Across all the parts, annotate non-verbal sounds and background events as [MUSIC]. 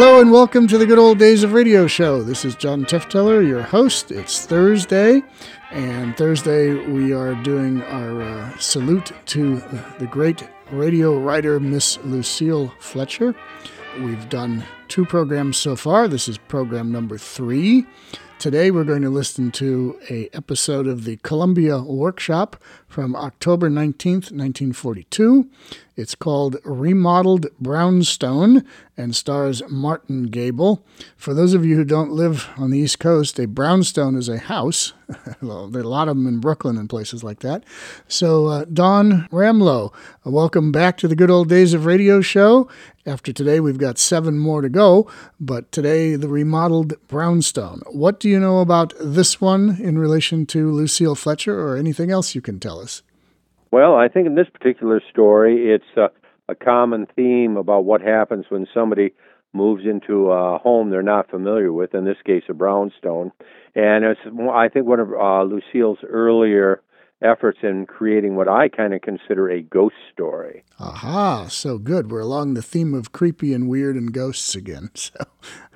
Hello and welcome to the Good Old Days of Radio show. This is John Tefteller, your host. It's Thursday, and Thursday we are doing our uh, salute to the great radio writer, Miss Lucille Fletcher. We've done two programs so far. This is program number three. Today we're going to listen to a episode of the Columbia Workshop from October 19th, 1942. It's called Remodeled Brownstone and stars Martin Gabel. For those of you who don't live on the East Coast, a brownstone is a house. [LAUGHS] well, there are a lot of them in Brooklyn and places like that. So, uh, Don Ramlow, uh, welcome back to the Good Old Days of Radio show. After today, we've got seven more to go, but today, the remodeled brownstone. What do you know about this one in relation to Lucille Fletcher or anything else you can tell us? Well, I think in this particular story, it's a, a common theme about what happens when somebody moves into a home they're not familiar with, in this case, a brownstone. And it's, I think, one of uh, Lucille's earlier efforts in creating what I kind of consider a ghost story. Aha, so good. We're along the theme of creepy and weird and ghosts again. [LAUGHS] So,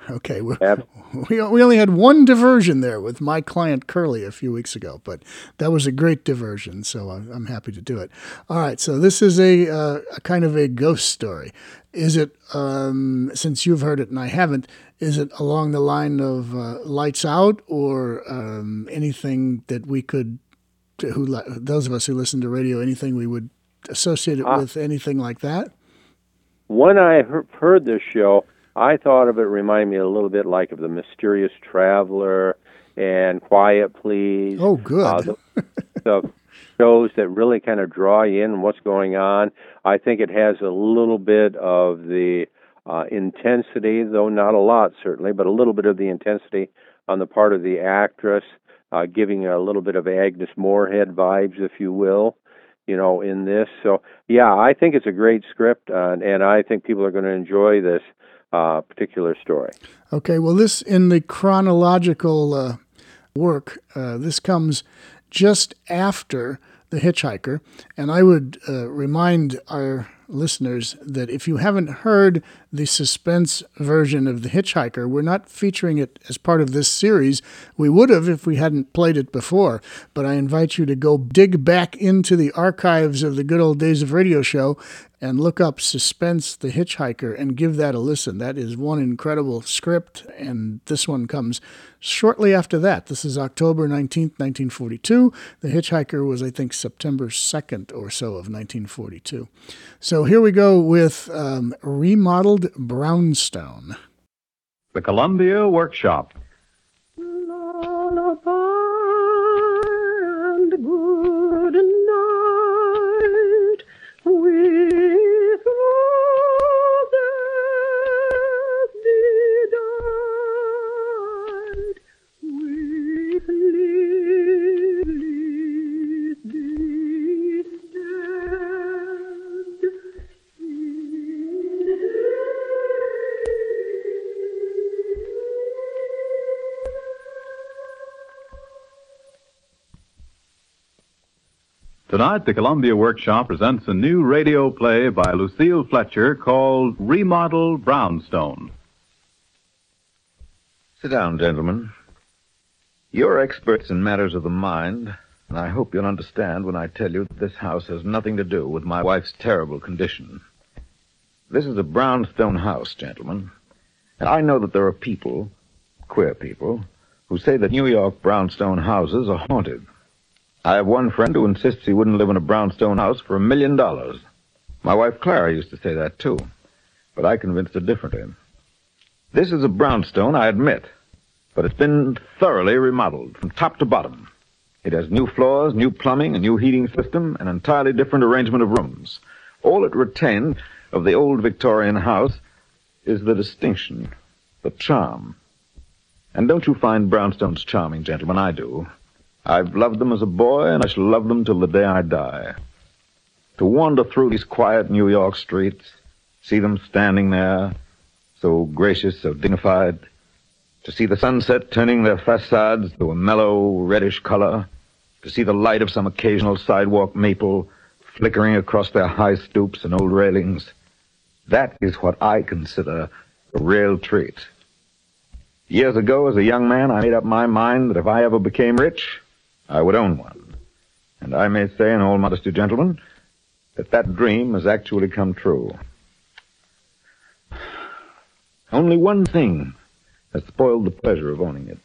okay, we, [LAUGHS] we, we only had one diversion there with my client Curly a few weeks ago, but that was a great diversion, so I'm happy to do it. All right, so this is a, uh, a kind of a ghost story. Is it, um, since you've heard it and I haven't, is it along the line of uh, Lights Out or um, anything that we could who those of us who listen to radio, anything we would associate it uh, with, anything like that? When I heard this show, I thought of it reminding me a little bit like of the Mysterious Traveler and Quiet Please. Oh, good. Uh, the, [LAUGHS] the shows that really kind of draw you in what's going on. I think it has a little bit of the uh, intensity, though not a lot certainly, but a little bit of the intensity on the part of the actress uh, giving a little bit of Agnes Moorehead vibes, if you will, you know, in this. So, yeah, I think it's a great script, uh, and I think people are going to enjoy this uh, particular story. Okay, well, this in the chronological uh, work, uh, this comes just after The Hitchhiker, and I would uh, remind our listeners that if you haven't heard the suspense version of The Hitchhiker, we're not featuring it as part of this series. We would have if we hadn't played it before, but I invite you to go dig back into the archives of the good old days of radio show and look up Suspense the Hitchhiker and give that a listen. That is one incredible script, and this one comes shortly after that. This is October 19th, 1942. The Hitchhiker was, I think, September 2nd or so of 1942. So here we go with um, Remodeled Brownstone. The Columbia Workshop. Tonight, the Columbia Workshop presents a new radio play by Lucille Fletcher called Remodel Brownstone. Sit down, gentlemen. You're experts in matters of the mind, and I hope you'll understand when I tell you that this house has nothing to do with my wife's terrible condition. This is a brownstone house, gentlemen, and I know that there are people, queer people, who say that New York brownstone houses are haunted. I have one friend who insists he wouldn't live in a brownstone house for a million dollars. My wife Clara used to say that too, but I convinced her differently. This is a brownstone, I admit, but it's been thoroughly remodeled from top to bottom. It has new floors, new plumbing, a new heating system, an entirely different arrangement of rooms. All it retained of the old Victorian house is the distinction, the charm. And don't you find brownstones charming, gentlemen? I do. I've loved them as a boy, and I shall love them till the day I die. To wander through these quiet New York streets, see them standing there, so gracious, so dignified, to see the sunset turning their facades to a mellow reddish color, to see the light of some occasional sidewalk maple flickering across their high stoops and old railings, that is what I consider A real treat. Years ago, as a young man, I made up my mind that if I ever became rich, I would own one. And I may say, in all modesty, gentlemen, that that dream has actually come true. Only one thing has spoiled the pleasure of owning it.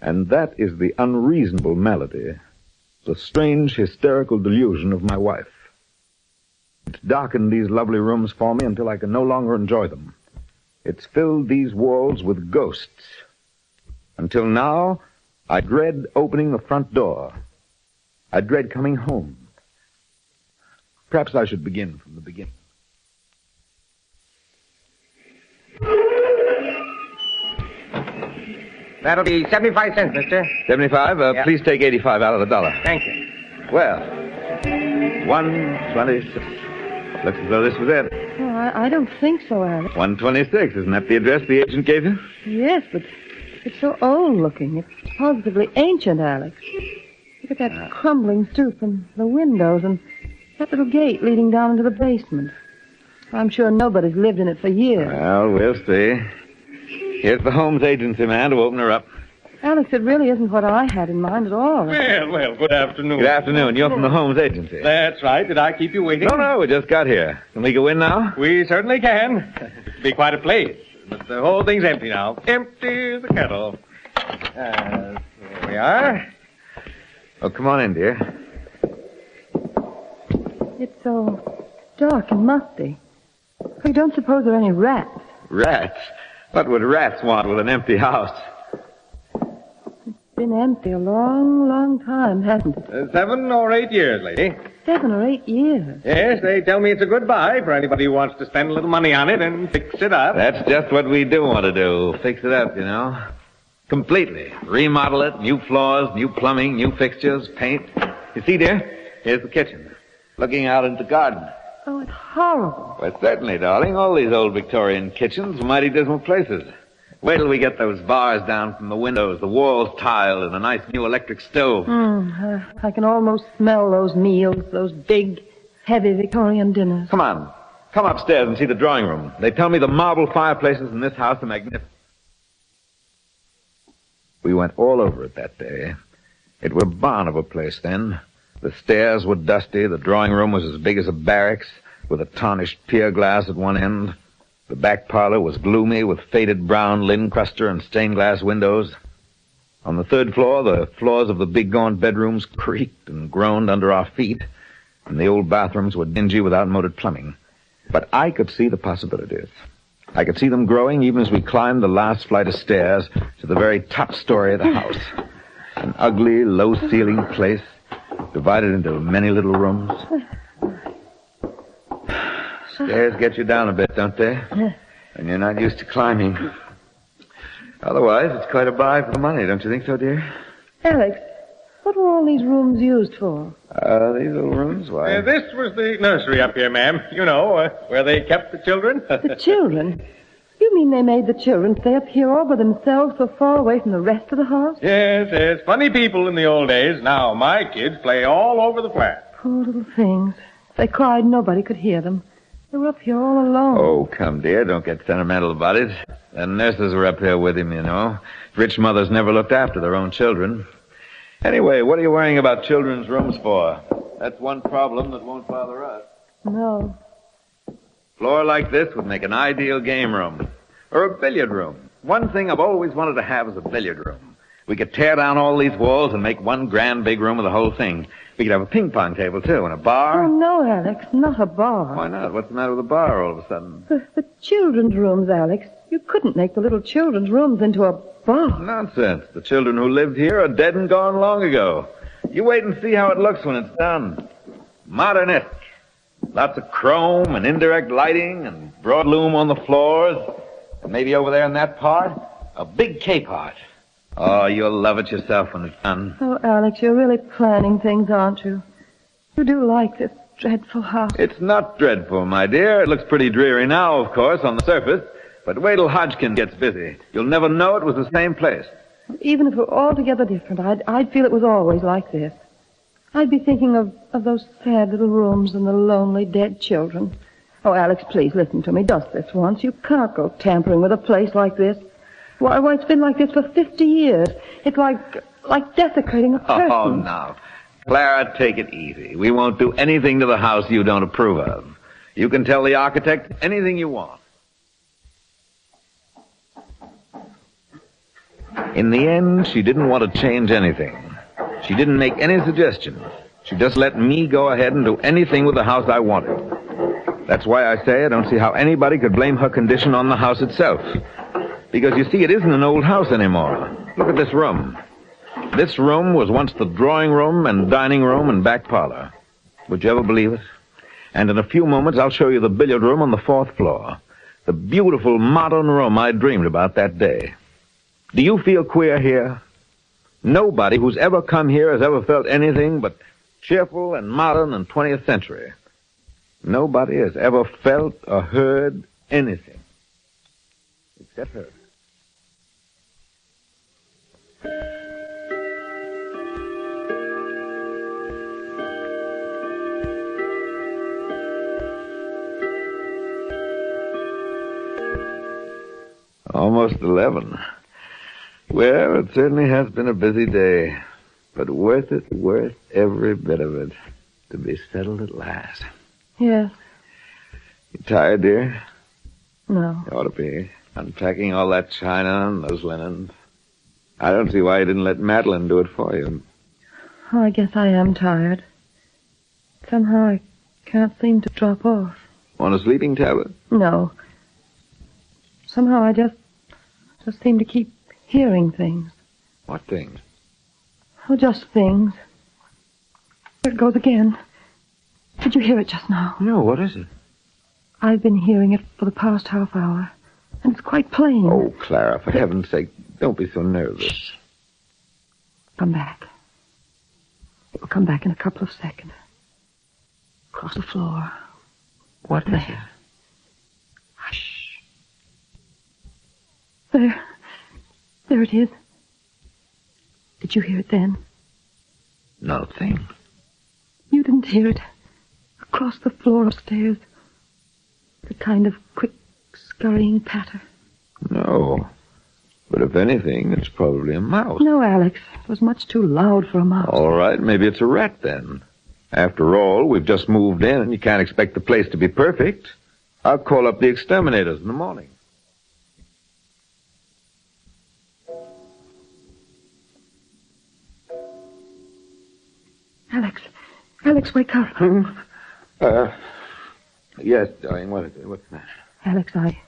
And that is the unreasonable malady, the strange hysterical delusion of my wife. It's darkened these lovely rooms for me until I can no longer enjoy them. It's filled these walls with ghosts. Until now, I dread opening the front door. I dread coming home. Perhaps I should begin from the beginning. That'll be 75 cents, mister. 75? Uh, Yeah. Please take 85 out of the dollar. Thank you. Well, 126. Looks as though this was it. Oh, I, I don't think so, Alex. 126. Isn't that the address the agent gave you? Yes, but it's so old looking. It's positively ancient, Alex. Look at that uh. crumbling stoop and the windows and that little gate leading down into the basement. I'm sure nobody's lived in it for years. Well, we'll see. Here's the Holmes agency man to open her up. Alex, it really isn't what I had in mind at all. Well, well, good afternoon. Good afternoon. You're from the Holmes agency. That's right. Did I keep you waiting? No, no, we just got here. Can we go in now? We certainly can. It'll be quite a place. But the whole thing's empty now. Empty as a kettle. Uh, there we are. Oh, come on in, dear. It's so dark and musty. I don't suppose there are any rats. Rats? What would rats want with an empty house? It's been empty a long, long time, hasn't it? Uh, seven or eight years, lady. Seven or eight years. Yes, they tell me it's a good buy for anybody who wants to spend a little money on it and fix it up. That's just what we do want to do. Fix it up, you know. Completely. Remodel it. New floors, new plumbing, new fixtures, paint. You see, dear? Here's the kitchen. Looking out into the garden. Oh, it's horrible. Well, certainly, darling. All these old Victorian kitchens are mighty dismal places. Wait till we get those bars down from the windows, the walls tiled, and a nice new electric stove. Mm, uh, I can almost smell those meals, those big, heavy Victorian dinners. Come on. Come upstairs and see the drawing room. They tell me the marble fireplaces in this house are magnificent. We went all over it that day. It were barn of a place then. The stairs were dusty. The drawing room was as big as a barracks, with a tarnished pier glass at one end. The back parlor was gloomy, with faded brown lincrusta and stained glass windows. On the third floor, the floors of the big gaunt bedrooms creaked and groaned under our feet, and the old bathrooms were dingy with outmoded plumbing. But I could see the possibilities. I could see them growing even as we climbed the last flight of stairs to the very top story of the house. An ugly, low-ceilinged place, divided into many little rooms. Stairs get you down a bit, don't they? [LAUGHS] And you're not used to climbing. Otherwise, it's quite a buy for the money, don't you think so, dear? Alex, what were all these rooms used for? Uh, these little rooms, why? Uh, this was the nursery up here, ma'am. You know, uh, where they kept the children. The children? You mean they made the children stay up here all by themselves so far away from the rest of the house? yes, yes. Funny people in the old days. Now, my kids play all over the flat. Poor little things. If they cried, nobody could hear them. Were up here all alone. Oh, come, dear, don't get sentimental about it. The nurses were up here with him, you know. Rich mothers never looked after their own children. Anyway, what are you worrying about children's rooms for? That's one problem that won't bother us. No. Floor like this would make an ideal game room. Or a billiard room. One thing I've always wanted to have is a billiard room. We could tear down all these walls and make one grand big room of the whole thing. We could have a ping pong table, too, and a bar. Oh, no, Alex, not a bar. Why not? What's the matter with a bar all of a sudden? The, the children's rooms, Alex. You couldn't make the little children's rooms into a bar. Nonsense. The children who lived here are dead and gone long ago. You wait and see how it looks when it's done. Modernistic. Lots of chrome and indirect lighting and broad loom on the floors. And maybe over there in that part, a big Capehart. Oh, you'll love it yourself when it's done. Oh, Alex, you're really planning things, aren't you? You do like this dreadful house. It's not dreadful, my dear. It looks pretty dreary now, of course, on the surface. But wait till Hodgkin gets busy. You'll never know it was the same place. Even if it were altogether different, I'd, I'd feel it was always like this. I'd be thinking of, of those sad little rooms and the lonely dead children. Oh, Alex, please listen to me just this once. You can't go tampering with a place like this. Why, why, it's been like this for 50 years. It's like, like desecrating a oh, person. Oh, now. Clara, take it easy. We won't do anything to the house you don't approve of. You can tell the architect anything you want. In the end, she didn't want to change anything. She didn't make any suggestions. She just let me go ahead and do anything with the house I wanted. That's why I say I don't see how anybody could blame her condition on the house itself. Because you see, it isn't an old house anymore. Look at this room. This room was once the drawing room and dining room and back parlor. Would you ever believe it? And in a few moments, I'll show you the billiard room on the fourth floor. The beautiful modern room I dreamed about that day. Do you feel queer here? Nobody who's ever come here has ever felt anything but cheerful and modern and 20th century. Nobody has ever felt or heard anything. Except her. Almost 11. Well, it certainly has been a busy day, but worth it, worth every bit of it to be settled at last. Yes. You tired, dear? No. You ought to be. Unpacking all that china and those linens. I don't see why you didn't let Madeline do it for you. Oh, I guess I am tired. Somehow I can't seem to drop off. Want a sleeping tablet? No. Somehow I just just seem to keep hearing things. What things? Oh, just things. There it goes again. Did you hear it just now? No, what is it? I've been hearing it for the past half hour, and it's quite plain. Oh, Clara, for heaven's sake, don't be so nervous. Come back. It will come back in a couple of seconds. Across the floor. What is it? There. Hush. There. There it is. Did you hear it then? Nothing. You didn't hear it. Across the floor upstairs. The kind of quick, scurrying patter. No. But if anything, it's probably a mouse. No, Alex. It was much too loud for a mouse. All right, maybe it's a rat then. After all, we've just moved in, and you can't expect the place to be perfect. I'll call up the exterminators in the morning. Alex. Alex, wake up. Uh, yes, darling, what is it? What's the matter? Alex, I.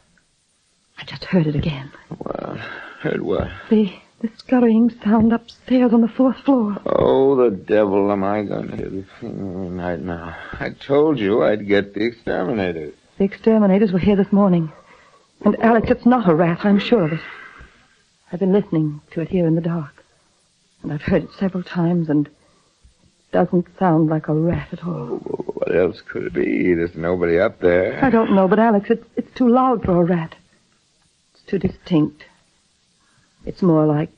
I just heard it again. Well, heard what? The the scurrying sound upstairs on the fourth floor. Oh, the devil am I going to hear this thing right now. I told you I'd get the exterminators. The exterminators were here this morning. And Alex, it's not a rat, I'm sure of it. I've been listening to it here in the dark. And I've heard it several times, and it doesn't sound like a rat at all. Oh, what else could it be? There's nobody up there. I don't know, but Alex, it's, it's too loud for a rat. Too distinct. It's more like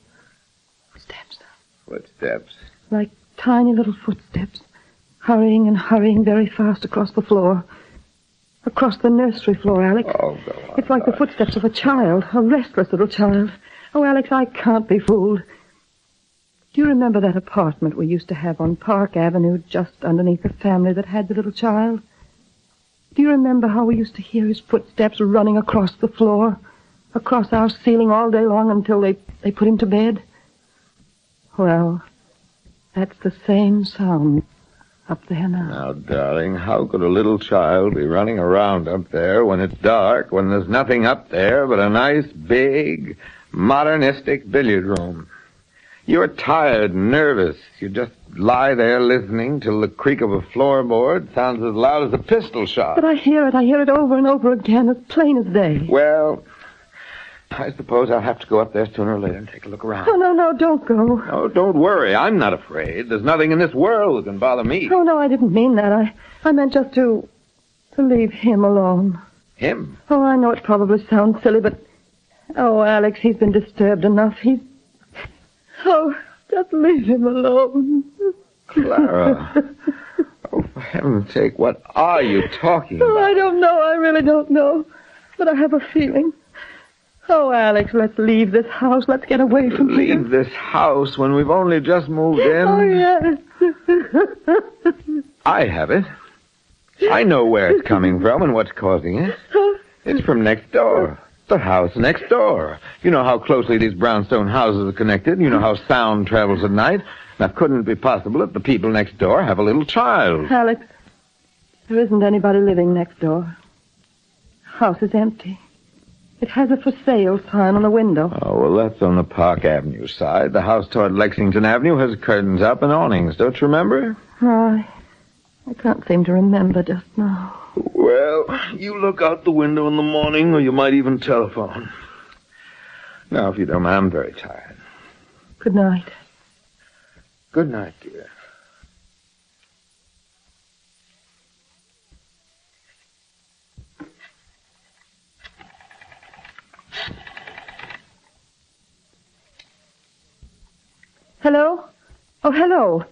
steps, Footsteps. like tiny little footsteps, hurrying and hurrying very fast across the floor. Across the nursery floor, Alex. Oh, go on. It's like the footsteps of a child, a restless little child. Oh, Alex, I can't be fooled. Do you remember that apartment we used to have on Park Avenue just underneath the family that had the little child? Do you remember how we used to hear his footsteps running across the floor, across our ceiling all day long until they, they put him to bed? Well, that's the same sound up there now. Now, darling, how could a little child be running around up there when it's dark, when there's nothing up there but a nice, big, modernistic billiard room? You're tired and nervous. You just lie there listening till the creak of a floorboard sounds as loud as a pistol shot. But I hear it. I hear it over and over again, as plain as day. Well, I suppose I'll have to go up there sooner or later and take a look around. Oh, no, no, don't go. Oh, don't worry. I'm not afraid. There's nothing in this world that can bother me. Oh, no, I didn't mean that. I, I meant just to, to leave him alone. Him? Oh, I know it probably sounds silly, but, oh, Alex, he's been disturbed enough. He's, oh, just leave him alone. Clara. [LAUGHS] oh, for heaven's sake, what are you talking Oh, about? I don't know. I really don't know. But I have a feeling. Oh, Alex, let's leave this house. Let's get away from here. Leave this house when we've only just moved in. Oh, yes. [LAUGHS] I have it. I know where it's coming from and what's causing it. It's from next door. The house next door. You know how closely these brownstone houses are connected. You know how sound travels at night. Now, couldn't it be possible that the people next door have a little child? Alex, there isn't anybody living next door. House is empty. It has a for sale sign on the window. Oh, well, that's on the Park Avenue side. The house toward Lexington Avenue has curtains up and awnings. Don't you remember? Oh, I, I can't seem to remember just now. Well, you look out the window in the morning, or you might even telephone. Now, if you don't mind, I'm very tired. Good night. Good night, dear. Hello? Oh, hello.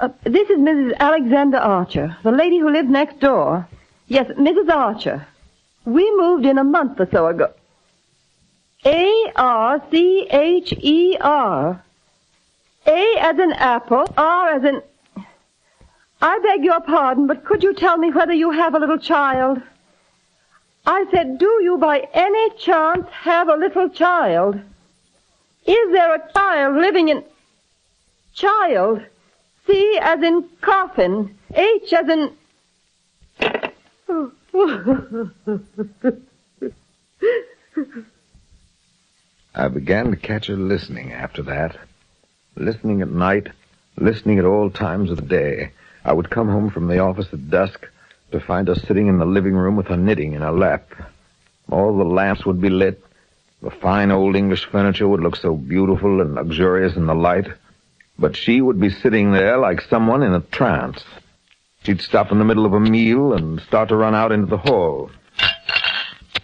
Uh, this is Mrs. Alexander Archer, the lady who lives next door. Yes, Mrs. Archer. We moved in a month or so ago. A R C H E R. A as in apple, R as in. I beg your pardon, but could you tell me whether you have a little child? I said, do you by any chance have a little child? Is there a child living in. Child. C as in coffin. H as in. [LAUGHS] I began to catch her listening after that. Listening at night, listening at all times of the day. I would come home from the office at dusk to find her sitting in the living room with her knitting in her lap. All the lamps would be lit. The fine old English furniture would look so beautiful and luxurious in the light. But she would be sitting there like someone in a trance. She'd stop in the middle of a meal and start to run out into the hall.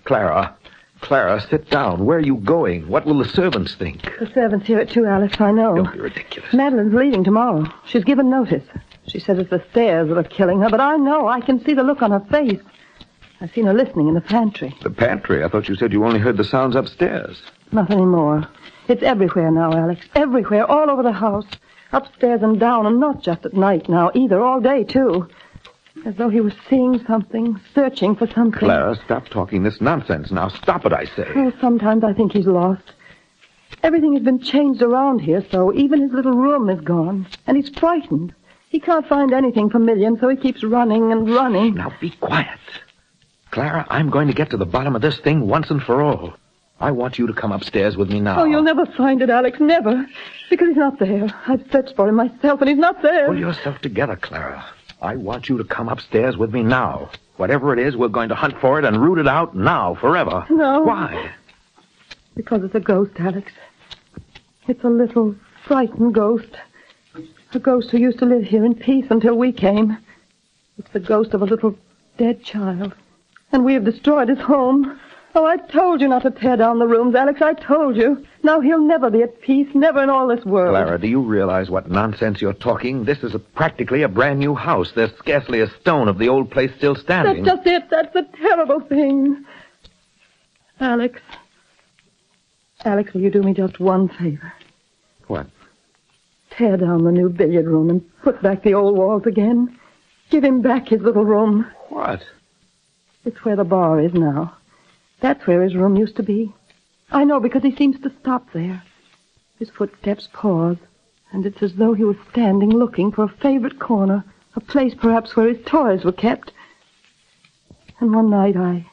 Clara, Clara, sit down. Where are you going? What will the servants think? The servant's here at two, Alice, I know. Don't be ridiculous. Madeline's leaving tomorrow. She's given notice. She says it's the stairs that are killing her, but I know. I can see the look on her face. I've seen her listening in the pantry. The pantry. I thought you said you only heard the sounds upstairs. Not anymore. It's everywhere now, Alex. Everywhere, all over the house. Upstairs and down, and not just at night now, either. All day, too. As though he was seeing something, searching for something. Clara, stop talking this nonsense now. Stop it, I say. Oh, sometimes I think he's lost. Everything has been changed around here, so even his little room is gone. And he's frightened. He can't find anything familiar, and so he keeps running and running. Now be quiet. Clara, I'm going to get to the bottom of this thing once and for all. I want you to come upstairs with me now. Oh, you'll never find it, Alex, never. Because he's not there. I've searched for him myself, and he's not there. Pull yourself together, Clara. I want you to come upstairs with me now. Whatever it is, we're going to hunt for it and root it out now, forever. No. Why? Because it's a ghost, Alex. It's a little frightened ghost. A ghost who used to live here in peace until we came. It's the ghost of a little dead child. And we have destroyed his home. Oh, I told you not to tear down the rooms, Alex. I told you. Now he'll never be at peace, never in all this world. Clara, do you realize what nonsense you're talking? This is a, practically a brand new house. There's scarcely a stone of the old place still standing. That's just it. That's the terrible thing. Alex. Alex, will you do me just one favor? What? Tear down the new billiard room and put back the old walls again. Give him back his little room. What? It's where the bar is now. That's where his room used to be. I know because he seems to stop there. His footsteps pause, and it's as though he was standing looking for a favorite corner, a place perhaps where his toys were kept. And one night I.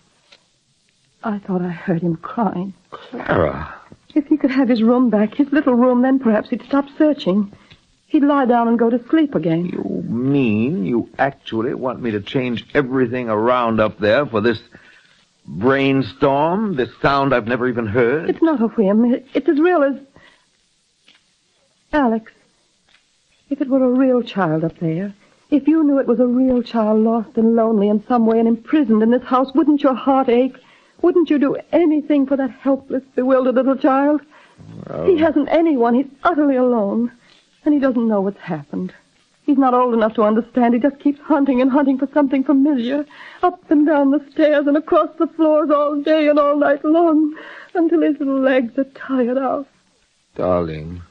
I thought I heard him crying. Clara. If he could have his room back, his little room, then perhaps he'd stop searching. He'd lie down and go to sleep again. You mean you actually want me to change everything around up there for this brainstorm, this sound I've never even heard? It's not a whim. It's as real as. Alex, if it were a real child up there, if you knew it was a real child lost and lonely in some way and imprisoned in this house, wouldn't your heart ache? Wouldn't you do anything for that helpless, bewildered little child? He hasn't anyone. He's utterly alone. And he doesn't know what's happened. He's not old enough to understand. He just keeps hunting and hunting for something familiar. Up and down the stairs and across the floors all day and all night long until his little legs are tired out. Darling,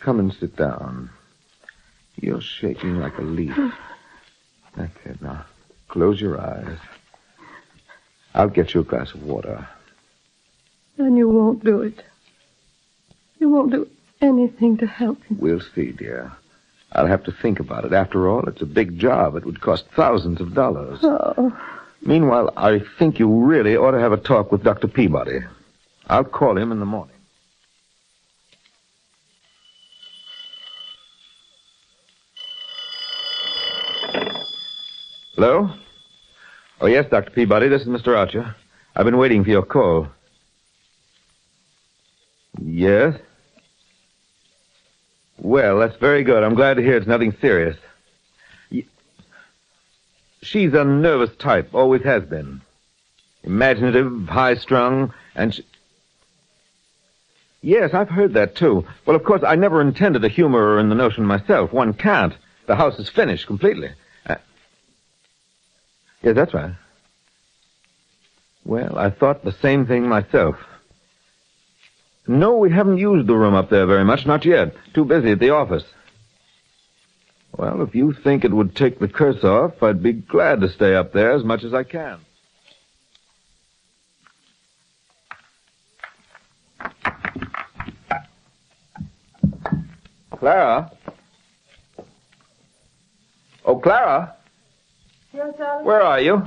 come and sit down. You're shaking like a leaf. [SIGHS] That's it. Now, close your eyes. I'll get you a glass of water. And you won't do it. You won't do anything to help him. We'll see, dear. I'll have to think about it. After all, it's a big job. It would cost thousands of dollars. Oh, Meanwhile, I think you really ought to have a talk with Dr. Peabody. I'll call him in the morning. Hello? Oh, yes, Dr. Peabody. This is Mr. Archer. I've been waiting for your call. Yes? Well, that's very good. I'm glad to hear it's nothing serious. She's a nervous type, always has been. Imaginative, high strung, and she... Yes, I've heard that too. Well, of course, I never intended to humor in the notion myself. One can't. The house is finished completely. Uh... Yes, that's right. Well, I thought the same thing myself. No, we haven't used the room up there very much, not yet. Too busy at the office. Well, if you think it would take the curse off, I'd be glad to stay up there as much as I can. Clara? Oh, Clara, yes, Alex. where are you?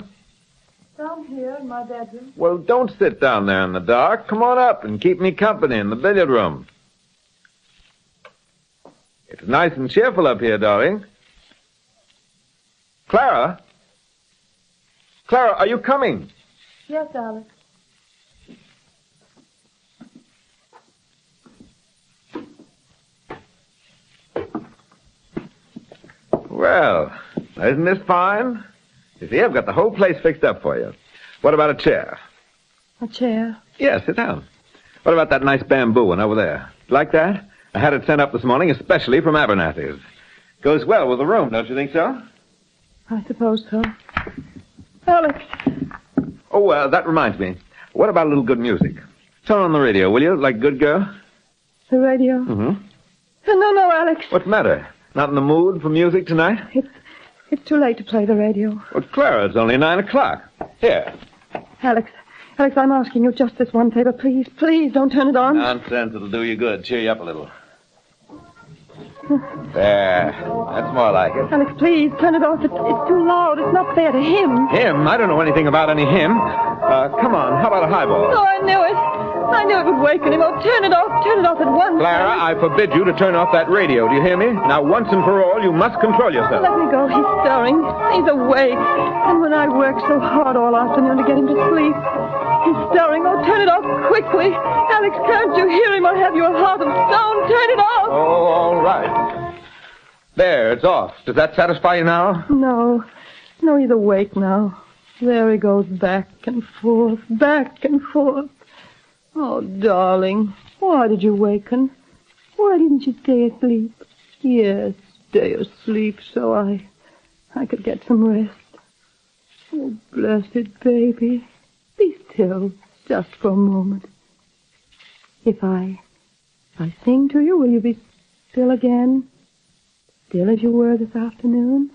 Down here in my bedroom. Well, don't sit down there in the dark. Come on up and keep me company in the billiard room. It's nice and cheerful up here, darling. Clara? Clara, are you coming? Yes, Alex. Well, isn't this fine? You see, I've got the whole place fixed up for you. What about a chair? A chair. Yes, sit down. What about that nice bamboo one over there? Like that? I had it sent up this morning especially from Abernathy's. Goes well with the room, don't you think so? I suppose so. Alex, Oh, uh, that reminds me. What about a little good music? Turn on the radio, will you, like a good girl? the radio. Mm-hmm. No, no, Alex. What's the matter? Not in the mood for music tonight? It's it's too late to play the radio. Well, Clara, it's only nine o'clock. Here. Alex, Alex, I'm asking you just this one favor. Please, please don't turn it on. Nonsense. It'll do you good. Cheer you up a little. There. That's more like it. Alex, please turn it off. It's, it's too loud. It's not fair to him. Him? I don't know anything about any him. Uh, come on. How about a highball? Oh, I knew it. I knew it would waken him. Oh, turn it off. Turn it off at once. Clara, I forbid you to turn off that radio. Do you hear me? Now, once and for all, you must control yourself. Let me go. He's stirring. He's awake. And when I worked so hard all afternoon to get him to sleep, he's stirring. Oh, turn it off quickly. Alex, can't you hear him? I have your heart of stone. Turn it off. Oh, all right. There, it's off. Does that satisfy you now? No. No, he's awake now. There he goes back and forth, back and forth. Oh, darling, why did you waken? Why didn't you stay asleep? Yes, stay asleep so I I could get some rest. Oh, blessed baby. Still just for a moment. If I if I sing to you, will you be still again? Still as you were this afternoon?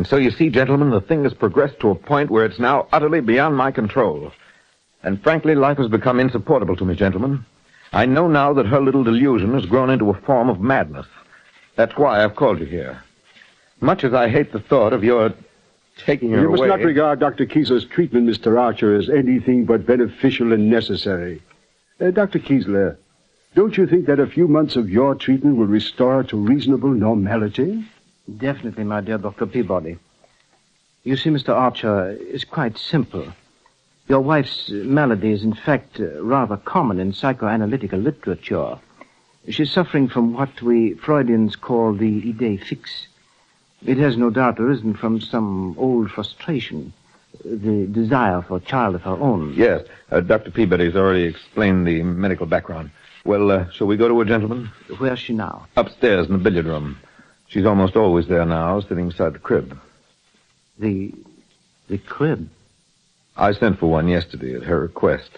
And so you see, gentlemen, the thing has progressed to a point where it's now utterly beyond my control. And frankly, life has become insupportable to me, gentlemen. I know now that her little delusion has grown into a form of madness. That's why I've called you here. Much as I hate the thought of your taking her You must not regard Dr. Kiesler's treatment, Mr. Archer, as anything but beneficial and necessary. Uh, Dr. Kiesler, don't you think that a few months of your treatment will restore her to reasonable normality? Definitely, my dear Dr. Peabody. You see, Mr. Archer, it's quite simple. Your wife's malady is, in fact, uh, rather common in psychoanalytical literature. She's suffering from what we Freudians call the idée fixe. It has no doubt arisen from some old frustration, the desire for a child of her own. Yes, uh, Dr. Peabody's already explained the medical background. Well, uh, shall we go to her, gentlemen? Where's she now? Upstairs in the billiard room. She's almost always there now, sitting beside the crib. The. the crib. I sent for one yesterday at her request.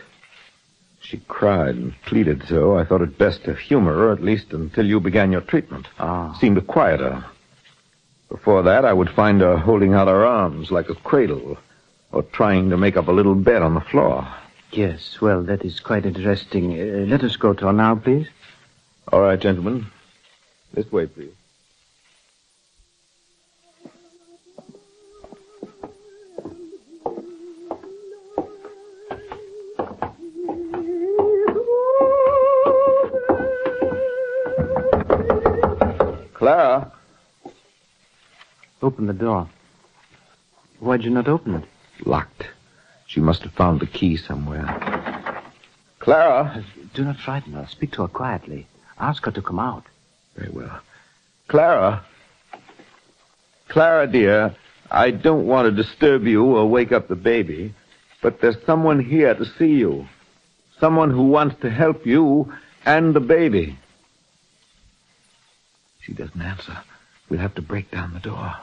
She cried and pleaded so, I thought it best to humor her, at least until you began your treatment. Ah. Seemed to quiet her. Before that, I would find her holding out her arms like a cradle, or trying to make up a little bed on the floor. Yes, well, that is quite interesting. Uh, let us go to her now, please. All right, gentlemen. This way, please. Clara. Open the door. Why'd you not open it? Locked. She must have found the key somewhere. Clara. Do not frighten her. Speak to her quietly. Ask her to come out. Very well. Clara. Clara, dear, I don't want to disturb you or wake up the baby, but there's someone here to see you. Someone who wants to help you and the baby. She doesn't answer. We'll have to break down the door.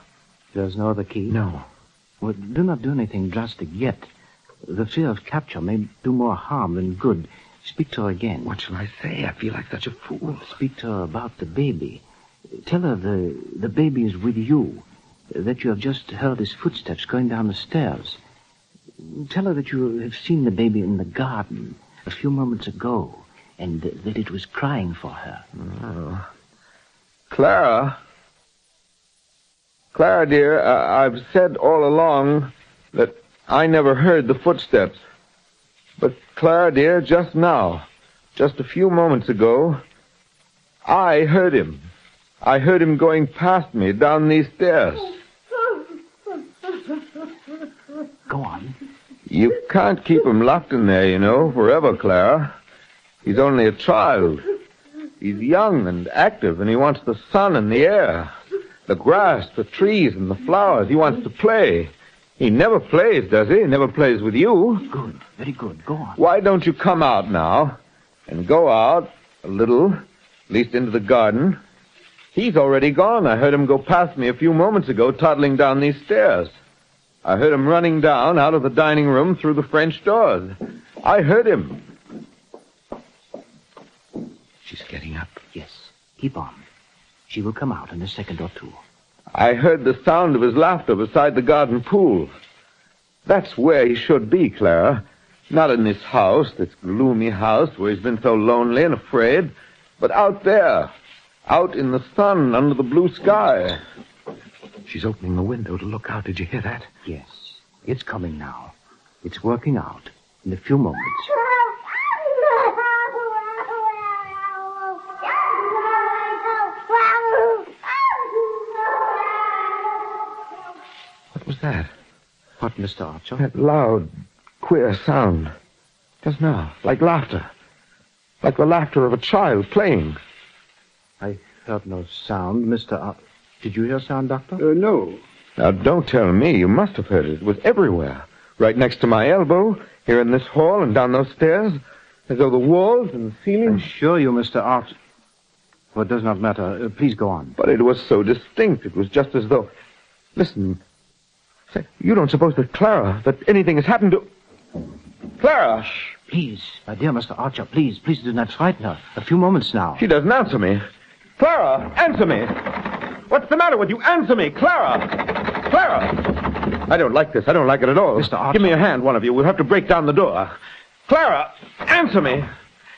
There's no other key? No. Well, do not do anything drastic yet. The fear of capture may do more harm than good. Speak to her again. What shall I say? I feel like such a fool. Speak to her about the baby. Tell her the, the baby is with you, that you have just heard his footsteps going down the stairs. Tell her that you have seen the baby in the garden a few moments ago, and that it was crying for her. Oh. Clara. Clara, dear, uh, I've said all along that I never heard the footsteps. But, Clara, dear, just now, just a few moments ago, I heard him. I heard him going past me down these stairs. Go on. You can't keep him locked in there, you know, forever, Clara. He's only a child. He's young and active, and he wants the sun and the air, the grass, the trees, and the flowers. He wants to play. He never plays, does he? He never plays with you. Good. Very good. Go on. Why don't you come out now and go out a little, at least into the garden? He's already gone. I heard him go past me a few moments ago, toddling down these stairs. I heard him running down out of the dining room through the French doors. I heard him. She's getting up. Yes. Keep on. She will come out in a second or two. I heard the sound of his laughter beside the garden pool. That's where he should be, Clara. Not in this house, this gloomy house where he's been so lonely and afraid, but out there, out in the sun under the blue sky. She's opening the window to look out. Did you hear that? Yes. It's coming now. It's working out. In a few moments. Was that? What, Mr. Archer? That loud, queer sound. Just now, like laughter. Like the laughter of a child playing. I heard no sound, Mr. Ar- Did you hear sound, Doctor? Uh, no. Now, don't tell me. You must have heard it. It was everywhere. Right next to my elbow, here in this hall and down those stairs. As though the walls and the I assure you, Mr. Archer. Well, it does not matter. Uh, please go on. But it was so distinct. It was just as though... Listen. Say, you don't suppose that Clara, that anything has happened to... Clara! Please, my dear Mr. Archer, please, please do not frighten her. A few moments now. She doesn't answer me. Clara, answer me. What's the matter with you? Answer me, Clara. Clara! I don't like this. I don't like it at all. Mr. Archer. Give me a hand, one of you. We'll have to break down the door. Clara, answer me.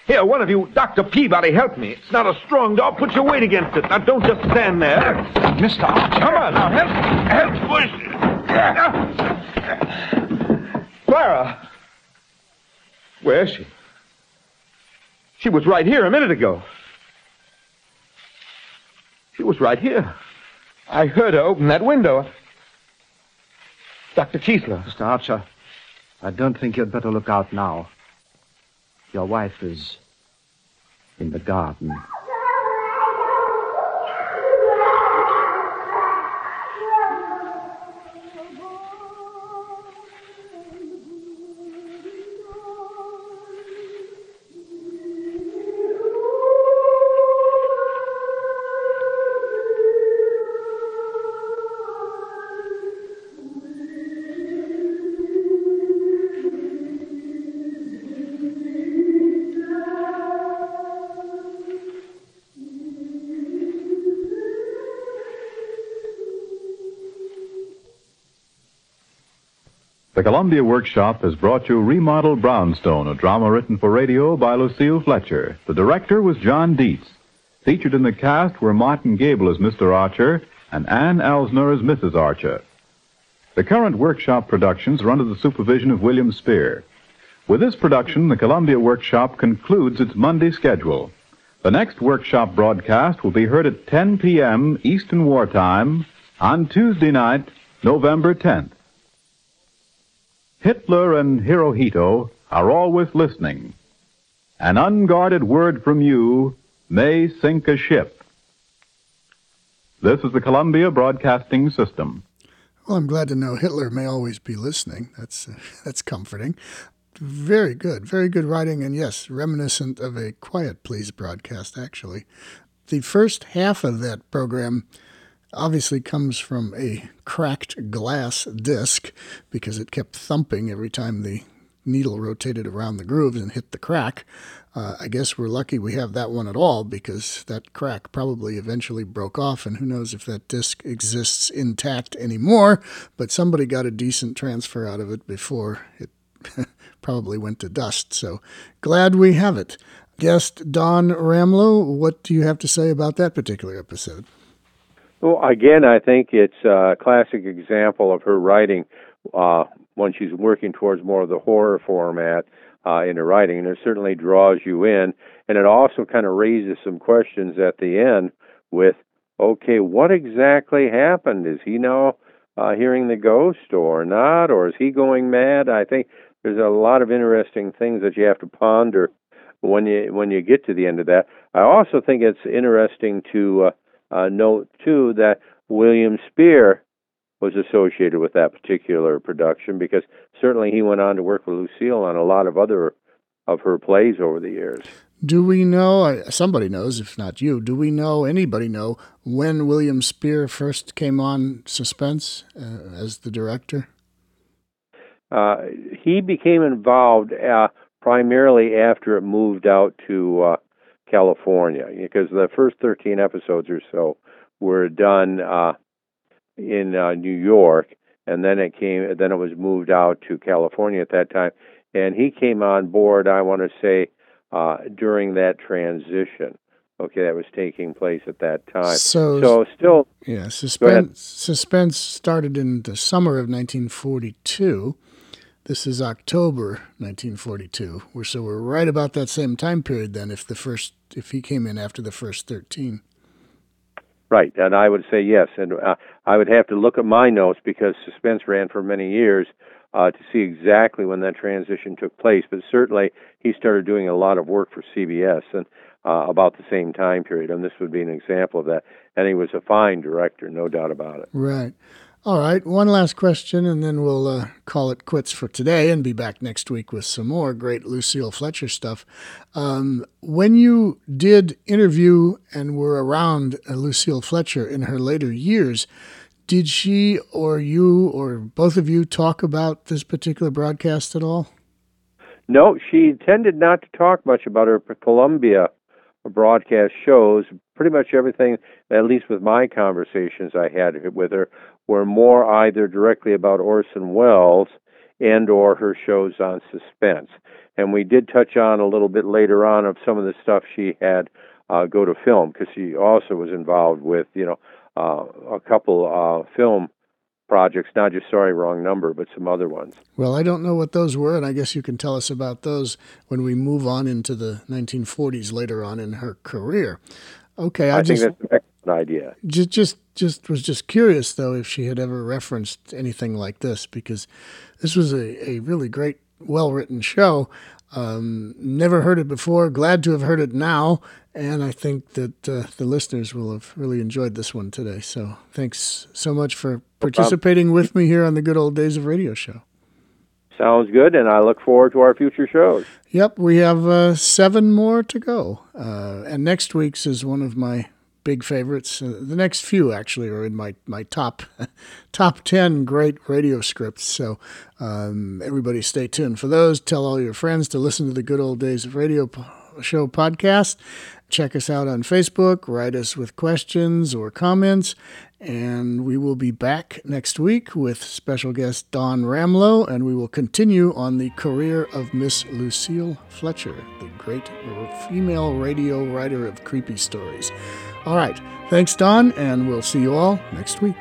Here, one of you, Dr. Peabody, help me. It's not a strong door. Put your weight against it. Now, don't just stand there. Mr. Archer. Come on, now, help, help push. Clara. Where is she? She was right here a minute ago. She was right here. I heard her open that window. Dr. Kiesler. Mr. Archer, I don't think you'd better look out now. Your wife is in the garden. The Columbia Workshop has brought you Remodel Brownstone, a drama written for radio by Lucille Fletcher. The director was John Dietz. Featured in the cast were Martin Gabel as Mr. Archer and Anne Elstner as Mrs. Archer. The current workshop productions are under the supervision of William Spier. With this production, the Columbia Workshop concludes its Monday schedule. The next workshop broadcast will be heard at 10 p.m. Eastern Wartime on Tuesday night, November 10th. Hitler and Hirohito are always listening. An unguarded word from you may sink a ship. This is the Columbia Broadcasting System. Well, I'm glad to know Hitler may always be listening. That's uh, [LAUGHS] that's comforting. Very good, very good writing, and yes, reminiscent of a Quiet Please broadcast. Actually, the first half of that program obviously comes from a cracked glass disc because it kept thumping every time the needle rotated around the grooves and hit the crack. Uh, I guess we're lucky we have that one at all because that crack probably eventually broke off, and who knows if that disc exists intact anymore. But somebody got a decent transfer out of it before it [LAUGHS] probably went to dust. So glad we have it. Guest Don Ramlow, what do you have to say about that particular episode? Well, again, I think it's a classic example of her writing uh, when she's working towards more of the horror format uh, in her writing, and it certainly draws you in. And it also kind of raises some questions at the end with, okay, what exactly happened? Is he now uh, hearing the ghost or not, or is he going mad? I think there's a lot of interesting things that you have to ponder when you when you get to the end of that. I also think it's interesting to uh, uh, note too that William Spier was associated with that particular production because certainly he went on to work with Lucille on a lot of other of her plays over the years. Do we know, somebody knows, if not you, do we know, anybody know, when William Spier first came on Suspense uh, as the director? Uh, he became involved uh, primarily after it moved out to uh, California because the first 13 episodes or so were done uh, in uh, New York, and then it came. Then it was moved out to California at that time, and he came on board. I want to say uh, during that transition. Okay, that was taking place at that time. So, so still, yeah, suspense. Suspense started in the summer of 1942. This is October 1942. We're so we're right about that same time period then. If the first, if he came in after the first 13. Right, and I would say yes, and uh, I would have to look at my notes because Suspense ran for many years uh, to see exactly when that transition took place. But certainly, he started doing a lot of work for CBS and uh, about the same time period, and this would be an example of that. And he was a fine director, no doubt about it. Right. All right, one last question, and then we'll uh, call it quits for today and be back next week with some more great Lucille Fletcher stuff. Um, when you did interview and were around uh, Lucille Fletcher in her later years, did she or you or both of you talk about this particular broadcast at all? No, she tended not to talk much about her Columbia broadcast shows. Pretty much everything, at least with my conversations I had with her, were more either directly about Orson Welles and or her shows on suspense. And we did touch on a little bit later on of some of the stuff she had uh, go to film because she also was involved with you know uh, a couple uh, film projects, not just Sorry Wrong Number, but some other ones. Well, I don't know what those were, and I guess you can tell us about those when we move on into the 1940s later on in her career. Okay, I, I just, think that's an idea. Just, just, just was just curious though if she had ever referenced anything like this because this was a, a really great, well written show. Um, never heard it before. Glad to have heard it now, and I think that uh, the listeners will have really enjoyed this one today. So thanks so much for participating with me here on the Good Old Days of Radio show. Sounds good, and I look forward to our future shows. Yep, we have uh, seven more to go. Uh, and next week's is one of my big favorites. Uh, the next few actually are in my, my top [LAUGHS] top ten great radio scripts. So um, everybody, stay tuned for those. Tell all your friends to listen to the Good Old Days of Radio Show podcast. Check us out on Facebook. Write us with questions or comments. And we will be back next week with special guest Don Ramlow, and we will continue on the career of Miss Lucille Fletcher, the great female radio writer of creepy stories. All right. Thanks, Don, and we'll see you all next week.